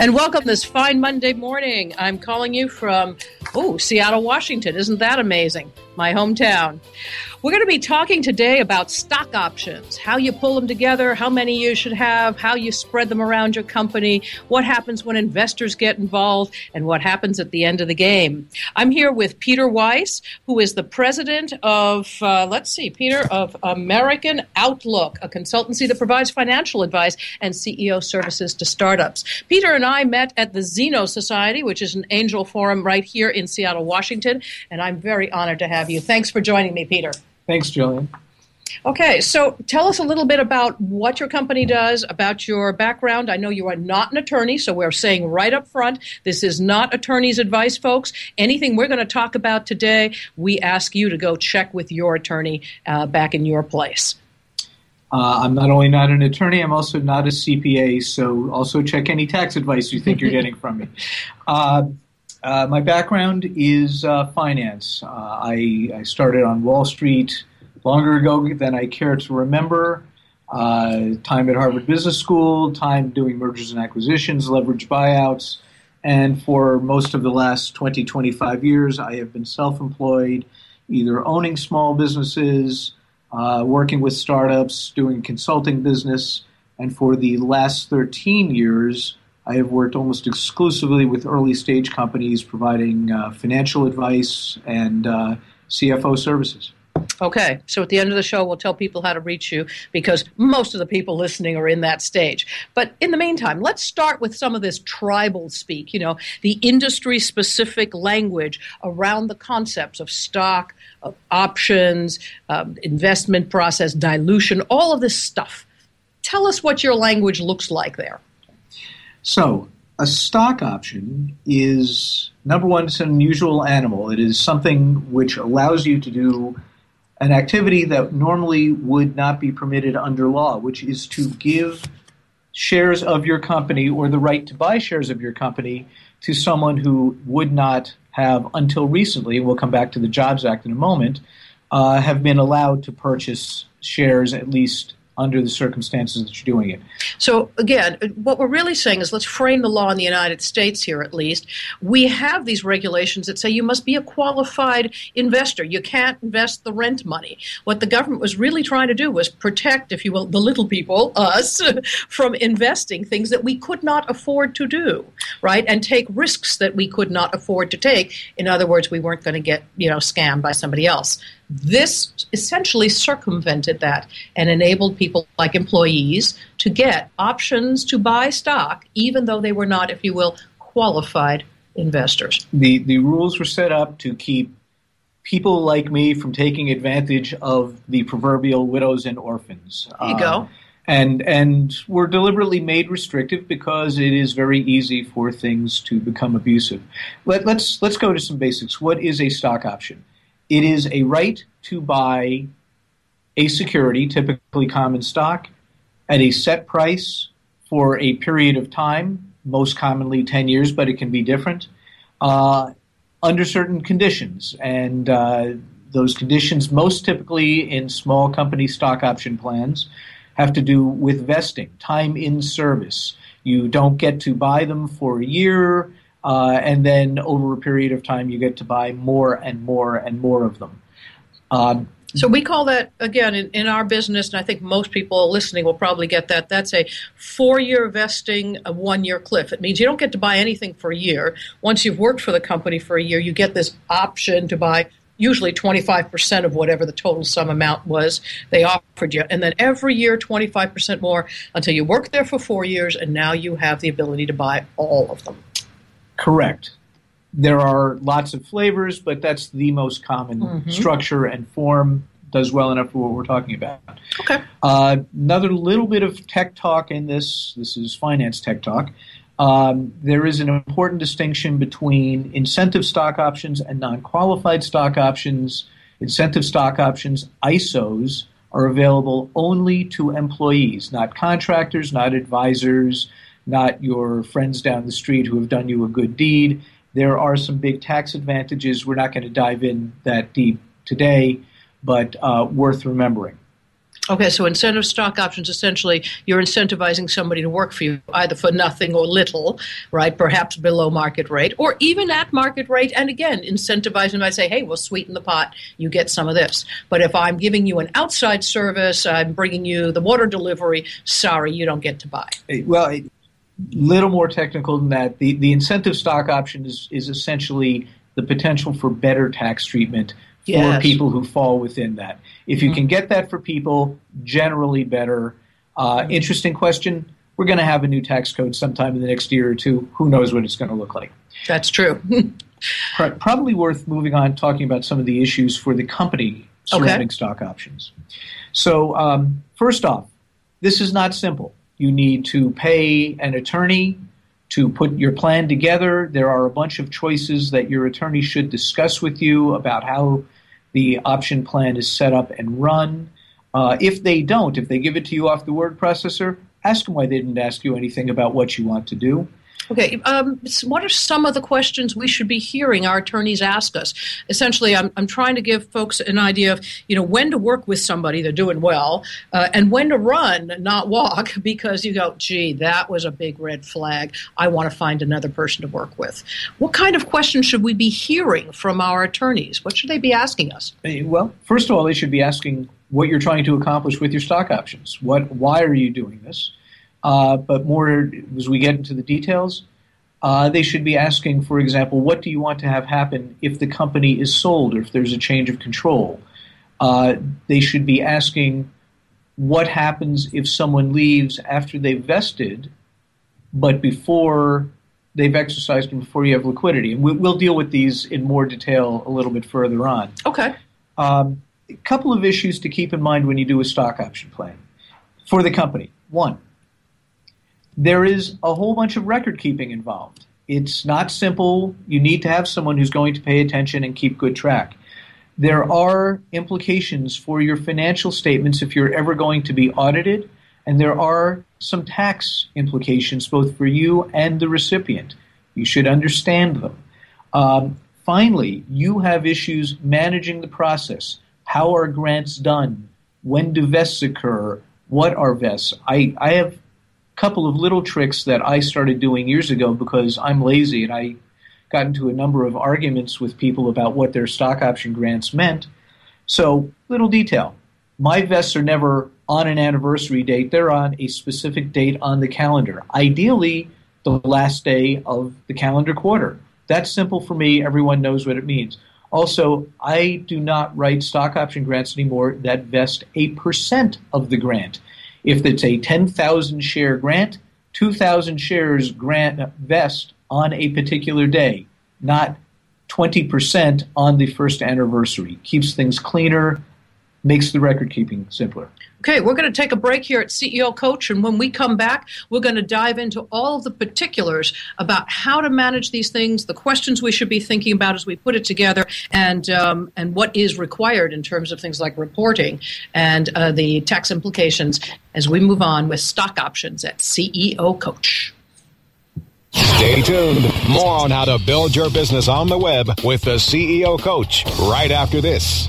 And welcome this fine Monday morning. I'm calling you from, oh, Seattle, Washington. Isn't that amazing? My hometown. We're going to be talking today about stock options, how you pull them together, how many you should have, how you spread them around your company, what happens when investors get involved, and what happens at the end of the game. I'm here with Peter Weiss, who is the president of, uh, let's see, Peter, of American Outlook, a consultancy that provides financial advice and CEO services to startups. Peter and I met at the Zino Society, which is an angel forum right here in Seattle, Washington, and I'm very honored to have you. Thanks for joining me, Peter. Thanks, Jillian. Okay, so tell us a little bit about what your company does, about your background. I know you are not an attorney, so we're saying right up front this is not attorney's advice, folks. Anything we're going to talk about today, we ask you to go check with your attorney uh, back in your place. Uh, I'm not only not an attorney, I'm also not a CPA, so also check any tax advice you think you're getting from me. Uh, uh, my background is uh, finance. Uh, I, I, started on Wall Street longer ago than I care to remember. Uh, time at Harvard Business School, time doing mergers and acquisitions, leverage buyouts, and for most of the last 20, 25 years, I have been self employed, either owning small businesses, uh, working with startups, doing consulting business, and for the last 13 years, I have worked almost exclusively with early stage companies providing uh, financial advice and uh, CFO services. Okay, so at the end of the show, we'll tell people how to reach you because most of the people listening are in that stage. But in the meantime, let's start with some of this tribal speak, you know, the industry specific language around the concepts of stock, of options, um, investment process, dilution, all of this stuff. Tell us what your language looks like there. So, a stock option is number one, it's an unusual animal. It is something which allows you to do an activity that normally would not be permitted under law, which is to give shares of your company or the right to buy shares of your company to someone who would not have, until recently, we'll come back to the Jobs Act in a moment, uh, have been allowed to purchase shares at least under the circumstances that you're doing it. So, again, what we're really saying is let's frame the law in the United States here at least. We have these regulations that say you must be a qualified investor. You can't invest the rent money. What the government was really trying to do was protect, if you will, the little people, us, from investing things that we could not afford to do, right? And take risks that we could not afford to take. In other words, we weren't going to get, you know, scammed by somebody else. This essentially circumvented that and enabled people like employees to get options to buy stock, even though they were not, if you will, qualified investors. The, the rules were set up to keep people like me from taking advantage of the proverbial widows and orphans. There you go. Um, and and were deliberately made restrictive because it is very easy for things to become abusive. Let, let's let's go to some basics. What is a stock option? It is a right to buy a security, typically common stock, at a set price for a period of time, most commonly 10 years, but it can be different, uh, under certain conditions. And uh, those conditions, most typically in small company stock option plans, have to do with vesting, time in service. You don't get to buy them for a year. Uh, and then over a period of time, you get to buy more and more and more of them. Um, so we call that again in, in, our business, and I think most people listening will probably get that. That's a four-year vesting, a one-year cliff. It means you don't get to buy anything for a year. Once you've worked for the company for a year, you get this option to buy usually 25% of whatever the total sum amount was they offered you. And then every year, 25% more until you work there for four years, and now you have the ability to buy all of them. Correct. There are lots of flavors, but that's the most common mm-hmm. structure and form. Does well enough for what we're talking about. Okay. Uh, another little bit of tech talk in this. This is finance tech talk. Um, there is an important distinction between incentive stock options and non qualified stock options. Incentive stock options, ISOs, are available only to employees, not contractors, not advisors, not your friends down the street who have done you a good deed. There are some big tax advantages. We're not going to dive in that deep today, but uh, worth remembering. Okay, so incentive stock options essentially you're incentivizing somebody to work for you either for nothing or little, right? Perhaps below market rate, or even at market rate. And again, incentivizing them by say, hey, we'll sweeten the pot, you get some of this. But if I'm giving you an outside service, I'm bringing you the water delivery, sorry, you don't get to buy. Well, little more technical than that. The, the incentive stock option is, is essentially the potential for better tax treatment yes. for people who fall within that. If you mm-hmm. can get that for people, generally better. Uh, interesting question. We're going to have a new tax code sometime in the next year or two. Who knows what it's going to look like? That's true. Probably worth moving on, talking about some of the issues for the company surrounding okay. stock options. So, um, first off, this is not simple. You need to pay an attorney to put your plan together. There are a bunch of choices that your attorney should discuss with you about how the option plan is set up and run. Uh, if they don't, if they give it to you off the word processor, ask them why they didn't ask you anything about what you want to do. Okay, um, what are some of the questions we should be hearing our attorneys ask us? Essentially, I'm, I'm trying to give folks an idea of you know when to work with somebody they're doing well, uh, and when to run, not walk, because you go, gee, that was a big red flag. I want to find another person to work with. What kind of questions should we be hearing from our attorneys? What should they be asking us? Well, first of all, they should be asking what you're trying to accomplish with your stock options. What, why are you doing this? Uh, but more as we get into the details, uh, they should be asking, for example, what do you want to have happen if the company is sold or if there's a change of control? Uh, they should be asking what happens if someone leaves after they've vested, but before they've exercised and before you have liquidity. And we'll, we'll deal with these in more detail a little bit further on. Okay. Um, a couple of issues to keep in mind when you do a stock option plan for the company. One, there is a whole bunch of record keeping involved. It's not simple. You need to have someone who's going to pay attention and keep good track. There are implications for your financial statements if you're ever going to be audited, and there are some tax implications both for you and the recipient. You should understand them. Um, finally, you have issues managing the process. How are grants done? When do vests occur? What are vests? I, I have couple of little tricks that I started doing years ago because I'm lazy and I got into a number of arguments with people about what their stock option grants meant. So, little detail. My vests are never on an anniversary date, they're on a specific date on the calendar. Ideally, the last day of the calendar quarter. That's simple for me. Everyone knows what it means. Also, I do not write stock option grants anymore that vest a percent of the grant. If it's a 10,000 share grant, 2,000 shares grant vest on a particular day, not 20% on the first anniversary. Keeps things cleaner, makes the record keeping simpler. Okay, we're going to take a break here at CEO Coach, and when we come back, we're going to dive into all of the particulars about how to manage these things, the questions we should be thinking about as we put it together, and um, and what is required in terms of things like reporting and uh, the tax implications as we move on with stock options at CEO Coach. Stay tuned. More on how to build your business on the web with the CEO Coach right after this.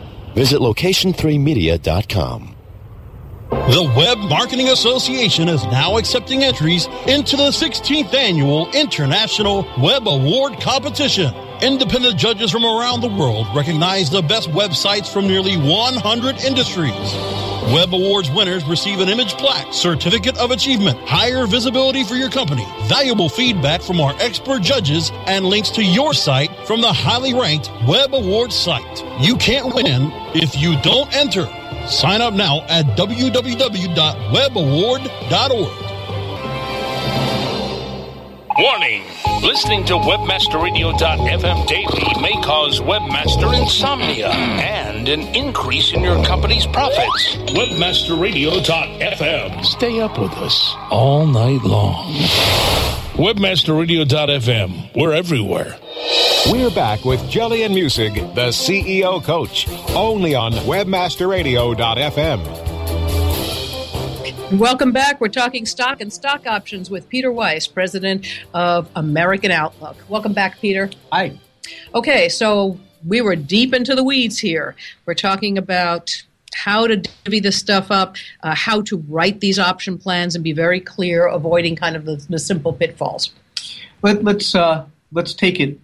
Visit location3media.com. The Web Marketing Association is now accepting entries into the 16th annual International Web Award Competition. Independent judges from around the world recognize the best websites from nearly 100 industries. Web Awards winners receive an image plaque, certificate of achievement, higher visibility for your company, valuable feedback from our expert judges, and links to your site from the highly ranked Web Awards site. You can't win if you don't enter. Sign up now at www.webaward.org. Warning! Listening to WebmasterRadio.fm daily may cause webmaster insomnia and an increase in your company's profits. WebmasterRadio.fm. Stay up with us all night long. WebmasterRadio.fm. We're everywhere. We're back with Jillian Muessig, the CEO coach, only on WebmasterRadio.fm. Welcome back. We're talking stock and stock options with Peter Weiss, president of American Outlook. Welcome back, Peter. Hi. Okay, so we were deep into the weeds here. We're talking about how to divvy this stuff up, uh, how to write these option plans and be very clear, avoiding kind of the, the simple pitfalls. Let, let's uh, let's take it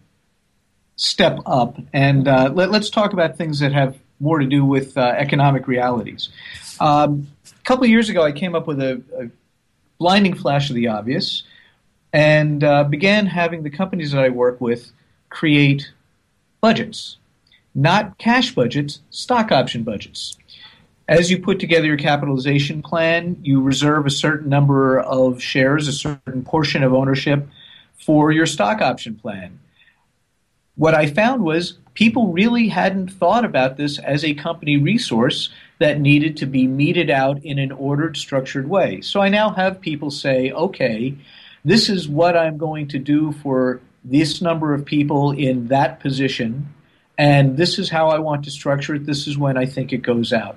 step up and uh, let, us talk about things that have more to do with uh, economic realities. Um, a couple of years ago, I came up with a, a blinding flash of the obvious and uh, began having the companies that I work with create budgets, not cash budgets, stock option budgets. As you put together your capitalization plan, you reserve a certain number of shares, a certain portion of ownership for your stock option plan. What I found was people really hadn't thought about this as a company resource that needed to be meted out in an ordered, structured way. So I now have people say, okay, this is what I'm going to do for this number of people in that position, and this is how I want to structure it. This is when I think it goes out.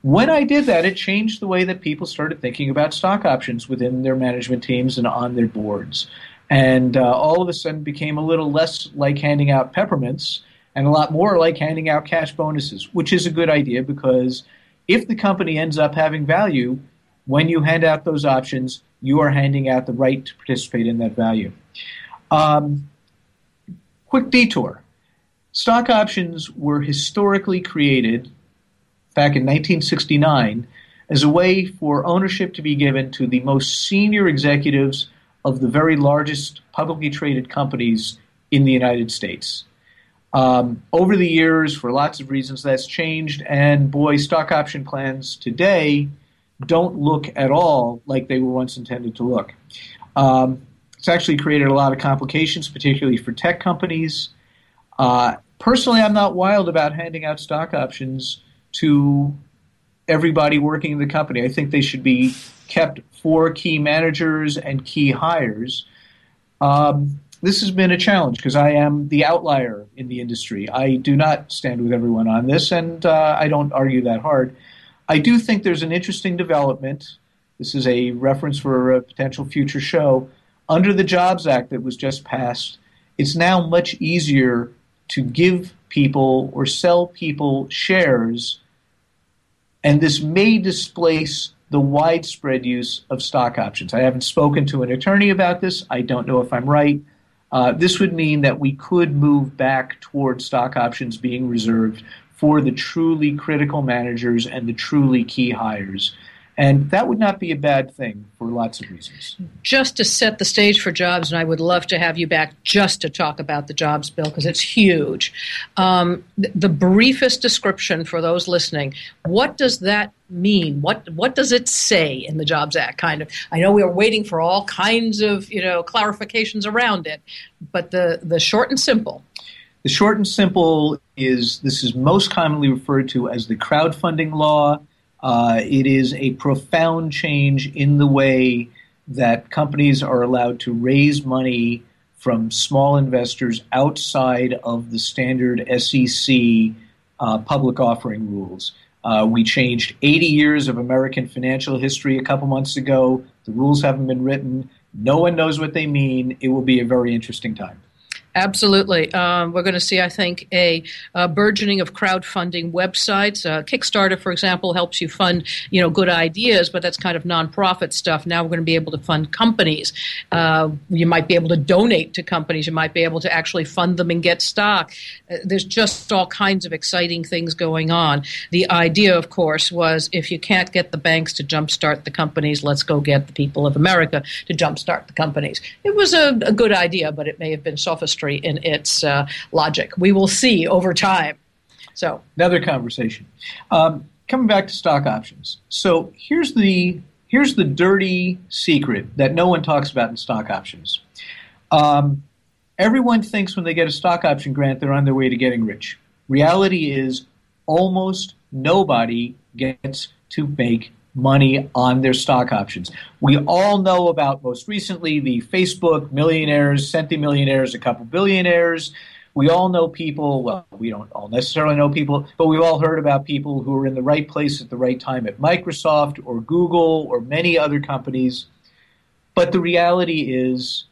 When I did that, it changed the way that people started thinking about stock options within their management teams and on their boards. And uh, all of a sudden became a little less like handing out peppermints and a lot more like handing out cash bonuses, which is a good idea because if the company ends up having value, when you hand out those options, you are handing out the right to participate in that value. Um, quick detour. Stock options were historically created back in 1969 as a way for ownership to be given to the most senior executives of the very largest publicly traded companies in the United States. Um, over the years, for lots of reasons, that's changed. And boy, stock option plans today don't look at all like they were once intended to look. Um, it's actually created a lot of complications, particularly for tech companies. Uh, personally, I'm not wild about handing out stock options to everybody working in the company. I think they should be kept for key managers and key hires. Um, this has been a challenge because I am the outlier in the industry. I do not stand with everyone on this, and uh, I don't argue that hard. I do think there's an interesting development. This is a reference for a potential future show. Under the Jobs Act that was just passed, it's now much easier to give people or sell people shares, and this may displace the widespread use of stock options. I haven't spoken to an attorney about this. I don't know if I'm right. Uh, this would mean that we could move back toward stock options being reserved for the truly critical managers and the truly key hires. And that would not be a bad thing for lots of reasons. Just to set the stage for jobs, and I would love to have you back just to talk about the jobs bill because it's huge. Um, the briefest description for those listening what does that mean? What what does it say in the Jobs Act? Kind of. I know we are waiting for all kinds of you know clarifications around it, but the the short and simple. The short and simple is this is most commonly referred to as the crowdfunding law. Uh, it is a profound change in the way that companies are allowed to raise money from small investors outside of the standard SEC uh, public offering rules. Uh, we changed 80 years of American financial history a couple months ago. The rules haven't been written. No one knows what they mean. It will be a very interesting time. Absolutely. Um, we're going to see, I think, a, a burgeoning of crowdfunding websites. Uh, Kickstarter, for example, helps you fund, you know, good ideas, but that's kind of nonprofit stuff. Now we're going to be able to fund companies. Uh, you might be able to donate to companies. You might be able to actually fund them and get stock. Uh, there's just all kinds of exciting things going on. The idea, of course, was if you can't get the banks to jumpstart the companies, let's go get the people of America to jumpstart the companies. It was a, a good idea, but it may have been sophistry in its uh, logic. We will see over time. So another conversation. Um, coming back to stock options. So here's the here's the dirty secret that no one talks about in stock options. Um, everyone thinks when they get a stock option grant they're on their way to getting rich. Reality is almost nobody gets to make money on their stock options. We all know about most recently the Facebook millionaires, centimillionaires, a couple billionaires. We all know people, well, we don't all necessarily know people, but we've all heard about people who are in the right place at the right time at Microsoft or Google or many other companies. But the reality is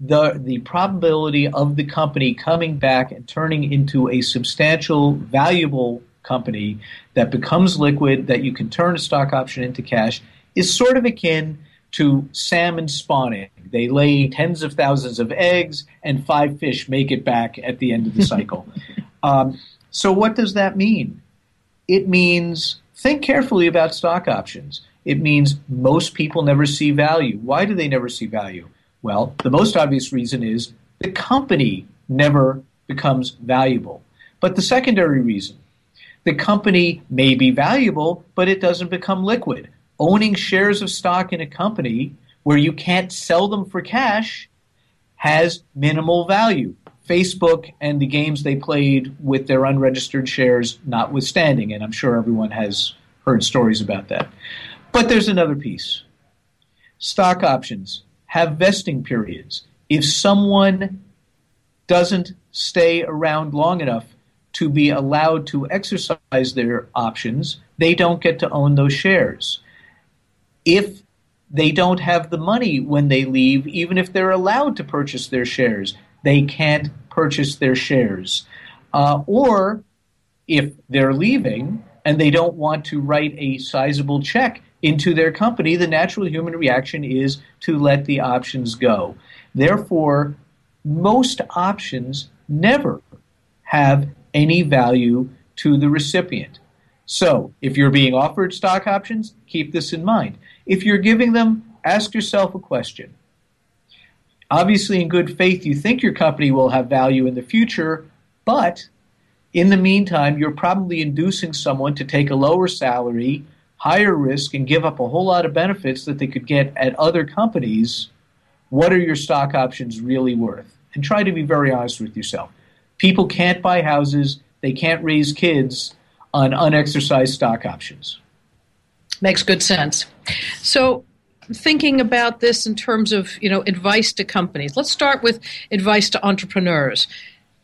the the probability of the company coming back and turning into a substantial, valuable company that becomes liquid, that you can turn a stock option into cash, is sort of akin to salmon spawning. They lay tens of thousands of eggs, and five fish make it back at the end of the cycle. um, so, what does that mean? It means think carefully about stock options. It means most people never see value. Why do they never see value? Well, the most obvious reason is the company never becomes valuable. But the secondary reason the company may be valuable, but it doesn't become liquid. Owning shares of stock in a company where you can't sell them for cash has minimal value. Facebook and the games they played with their unregistered shares notwithstanding, and I'm sure everyone has heard stories about that. But there's another piece. Stock options have vesting periods. If someone doesn't stay around long enough to be allowed to exercise their options, they don't get to own those shares. If they don't have the money when they leave, even if they're allowed to purchase their shares, they can't purchase their shares. Uh, or if they're leaving and they don't want to write a sizable check into their company, the natural human reaction is to let the options go. Therefore, most options never have any value to the recipient. So, if you're being offered stock options, keep this in mind. If you're giving them, ask yourself a question. Obviously, in good faith, you think your company will have value in the future, but in the meantime, you're probably inducing someone to take a lower salary, higher risk, and give up a whole lot of benefits that they could get at other companies. What are your stock options really worth? And try to be very honest with yourself. People can't buy houses, they can't raise kids on unexercised stock options. Makes good sense. So, thinking about this in terms of you know advice to companies, let's start with advice to entrepreneurs.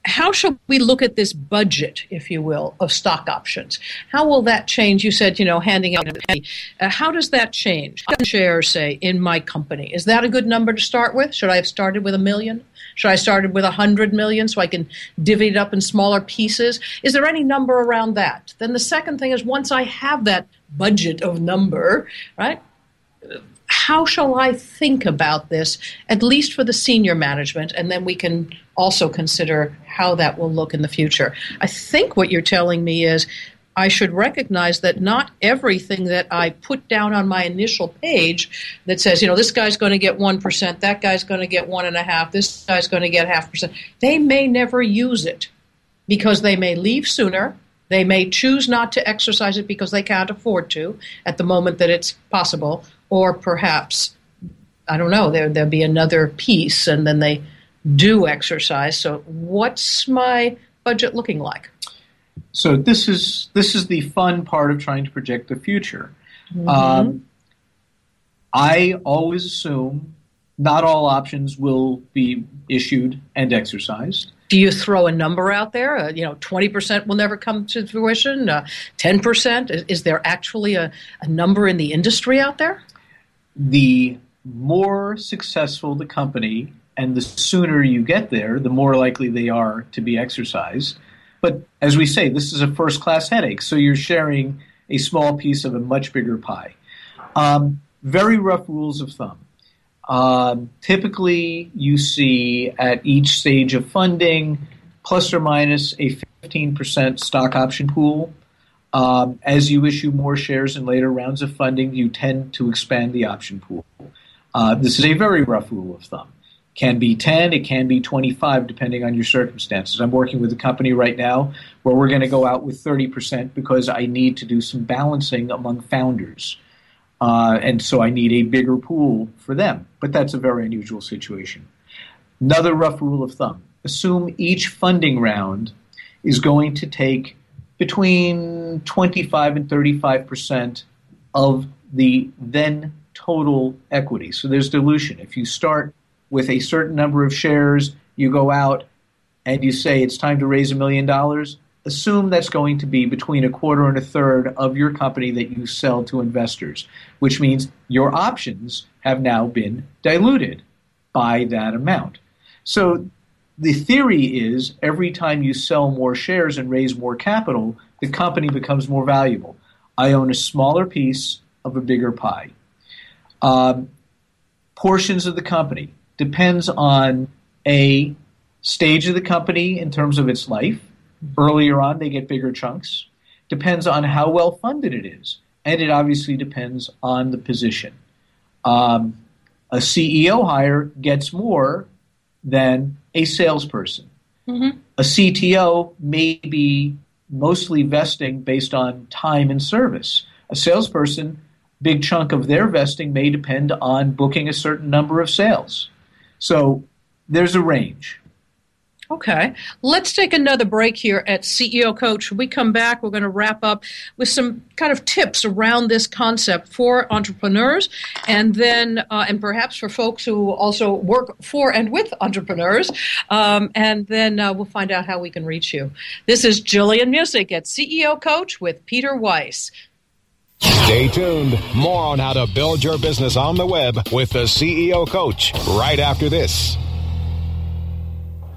How should we look at this budget, if you will, of stock options? How will that change? You said, you know, handing out. Uh, how does that change? Shares, say, in my company. Is that a good number to start with? Should I have started with a million? Should I started with a hundred million so I can divvy it up in smaller pieces? Is there any number around that? Then the second thing is once I have that budget of number, right? How shall I think about this, at least for the senior management, and then we can also consider how that will look in the future. I think what you're telling me is I should recognize that not everything that I put down on my initial page that says, you know, this guy's going to get 1%, that guy's going to get 1.5, this guy's going to get half percent, they may never use it because they may leave sooner. They may choose not to exercise it because they can't afford to at the moment that it's possible, or perhaps, I don't know, there, there'll be another piece and then they do exercise. So, what's my budget looking like? So this is this is the fun part of trying to project the future. Mm-hmm. Um, I always assume not all options will be issued and exercised. Do you throw a number out there? Uh, you know, 20% will never come to fruition, uh, 10%? Is, is, there actually a, a number in the industry out there? The more successful the company and the sooner you get there, the more likely they are to be exercised. But as we say, this is a first class headache, so you're sharing a small piece of a much bigger pie. Um, very rough rules of thumb. Um, typically, you see at each stage of funding plus or minus a 15% stock option pool. Um, as you issue more shares in later rounds of funding, you tend to expand the option pool. Uh, this is a very rough rule of thumb. Can be 10, it can be 25, depending on your circumstances. I'm working with a company right now where we're going to go out with 30% because I need to do some balancing among founders. Uh, and so I need a bigger pool for them. But that's a very unusual situation. Another rough rule of thumb assume each funding round is going to take between 25 and 35 percent of the then total equity. So there's dilution. If you start with a certain number of shares, you go out and you say it's time to raise a million dollars, assume that's going to be between a quarter and a third of your company that you sell to investors, which means your options have now been diluted by that amount. So the theory is every time you sell more shares and raise more capital, the company becomes more valuable. I own a smaller piece of a bigger pie. Um, portions of the company depends on a stage of the company in terms of its life Earlier on, they get bigger chunks. Depends on how well funded it is. And it obviously depends on the position. Um, a CEO hire gets more than a salesperson. Mm-hmm. A CTO may be mostly vesting based on time and service. A salesperson, big chunk of their vesting may depend on booking a certain number of sales. So there's a range. Okay. Let's take another break here at CEO Coach. When we come back, we're going to wrap up with some kind of tips around this concept for entrepreneurs and then, uh, and perhaps for folks who also work for and with entrepreneurs. Um, and then uh, we'll find out how we can reach you. This is Jillian Muessig at CEO Coach with Peter Weiss. Stay tuned. More on how to build your business on the web with the CEO Coach right after this.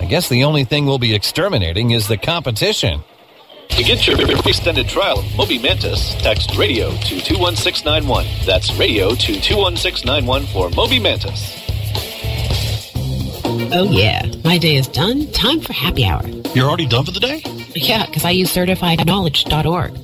I guess the only thing we'll be exterminating is the competition. To get your extended trial of Moby Mantis, text radio to 21691. That's radio to 21691 for Moby Mantis. Oh, yeah. My day is done. Time for happy hour. You're already done for the day? Yeah, because I use certifiedknowledge.org.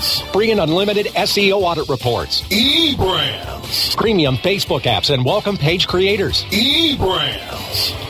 eBrands. Free and unlimited SEO audit reports. eBrands. Premium Facebook apps and welcome page creators. eBrands.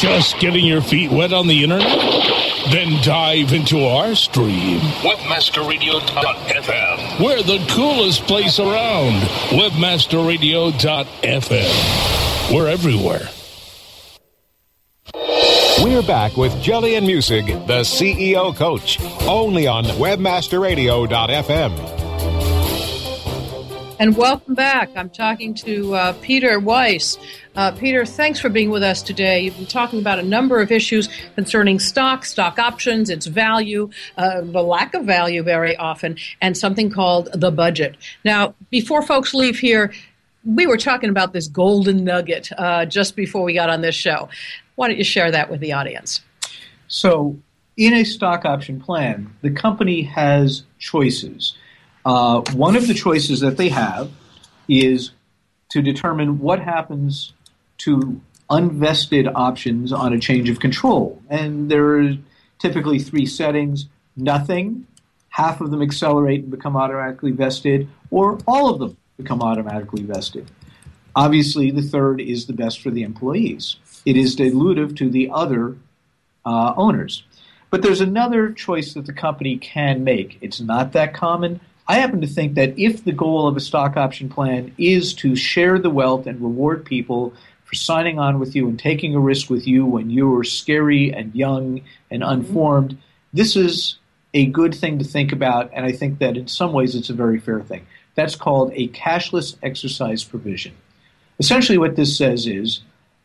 Just getting your feet wet on the internet? Then dive into our stream. WebmasterRadio.fm. We're the coolest place around. WebmasterRadio.fm. We're everywhere. We're back with Jillian Muessig, the CEO coach, only on WebmasterRadio.fm. And welcome back. I'm talking to uh, Peter Weiss. Uh, Peter, thanks for being with us today. You've been talking about a number of issues concerning stock, stock options, its value, uh, the lack of value very often, and something called the budget. Now, before folks leave here, we were talking about this golden nugget uh, just before we got on this show. Why don't you share that with the audience? So, in a stock option plan, the company has choices. Uh, one of the choices that they have is to determine what happens to unvested options on a change of control. And there are typically three settings nothing, half of them accelerate and become automatically vested, or all of them become automatically vested. Obviously, the third is the best for the employees. It is dilutive to the other uh, owners. But there's another choice that the company can make. It's not that common, I happen to think that if the goal of a stock option plan is to share the wealth and reward people for signing on with you and taking a risk with you when you are scary and young and unformed, this is a good thing to think about, and I think that in some ways it's a very fair thing. That's called a cashless exercise provision. Essentially, what this says is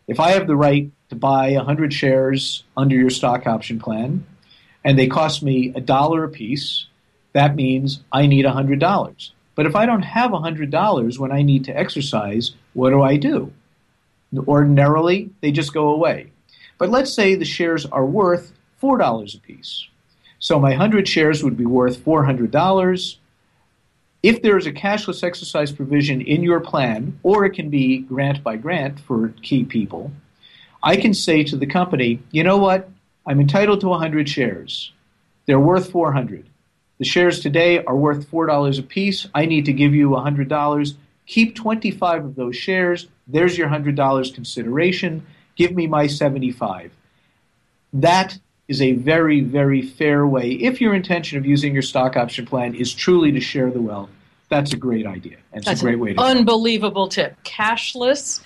if I have the right to buy 100 shares under your stock option plan, and they cost me a dollar a piece, that means I need $100. But if I don't have $100 when I need to exercise, what do I do? Ordinarily, they just go away. But let's say the shares are worth $4 a piece. So my 100 shares would be worth $400. If there is a cashless exercise provision in your plan, or it can be grant by grant for key people, I can say to the company, you know what? I'm entitled to 100 shares. They're worth 400. The shares today are worth $4 a piece. I need to give you $100. Keep 25 of those shares. There's your $100 consideration. Give me my 75. That is a very, very fair way. If your intention of using your stock option plan is truly to share the wealth, that's a great idea. And it's That's a great way to unbelievable tip. Cashless,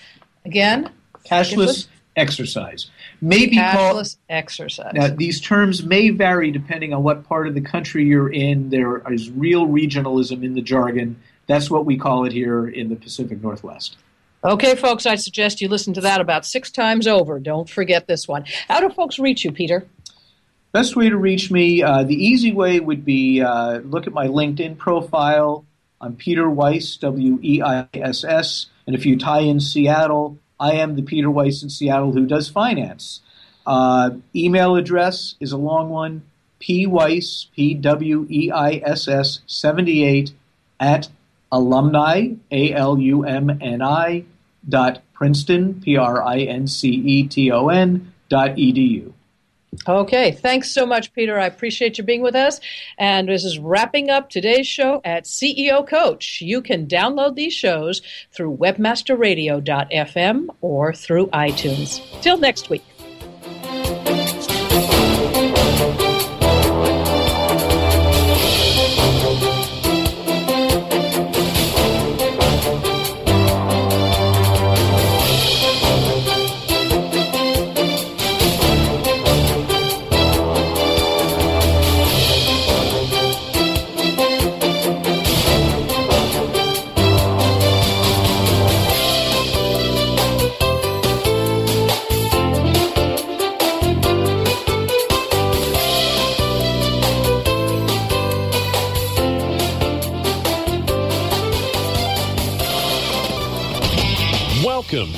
again. cashless exercise. Maybe called cashless exercise. Now, these terms may vary depending on what part of the country you're in. There is real regionalism in the jargon. That's what we call it here in the Pacific Northwest. Okay, folks, I suggest you listen to that about six times over. Don't forget this one. How do folks reach you, Peter? Best way to reach me, uh, the easy way would be uh, look at my LinkedIn profile. I'm Peter Weiss, W E I S S. And if you tie in Seattle, I am the Peter Weiss in Seattle who does finance. Uh, email address is a long one P Weiss, P W E I S S 78 at alumni, A L U M N I, dot Princeton, P R I N C E T O N, dot edu. Okay, thanks so much, Peter. I appreciate you being with us. And this is wrapping up today's show at CEO Coach. You can download these shows through webmasterradio.fm or through iTunes. Till next week.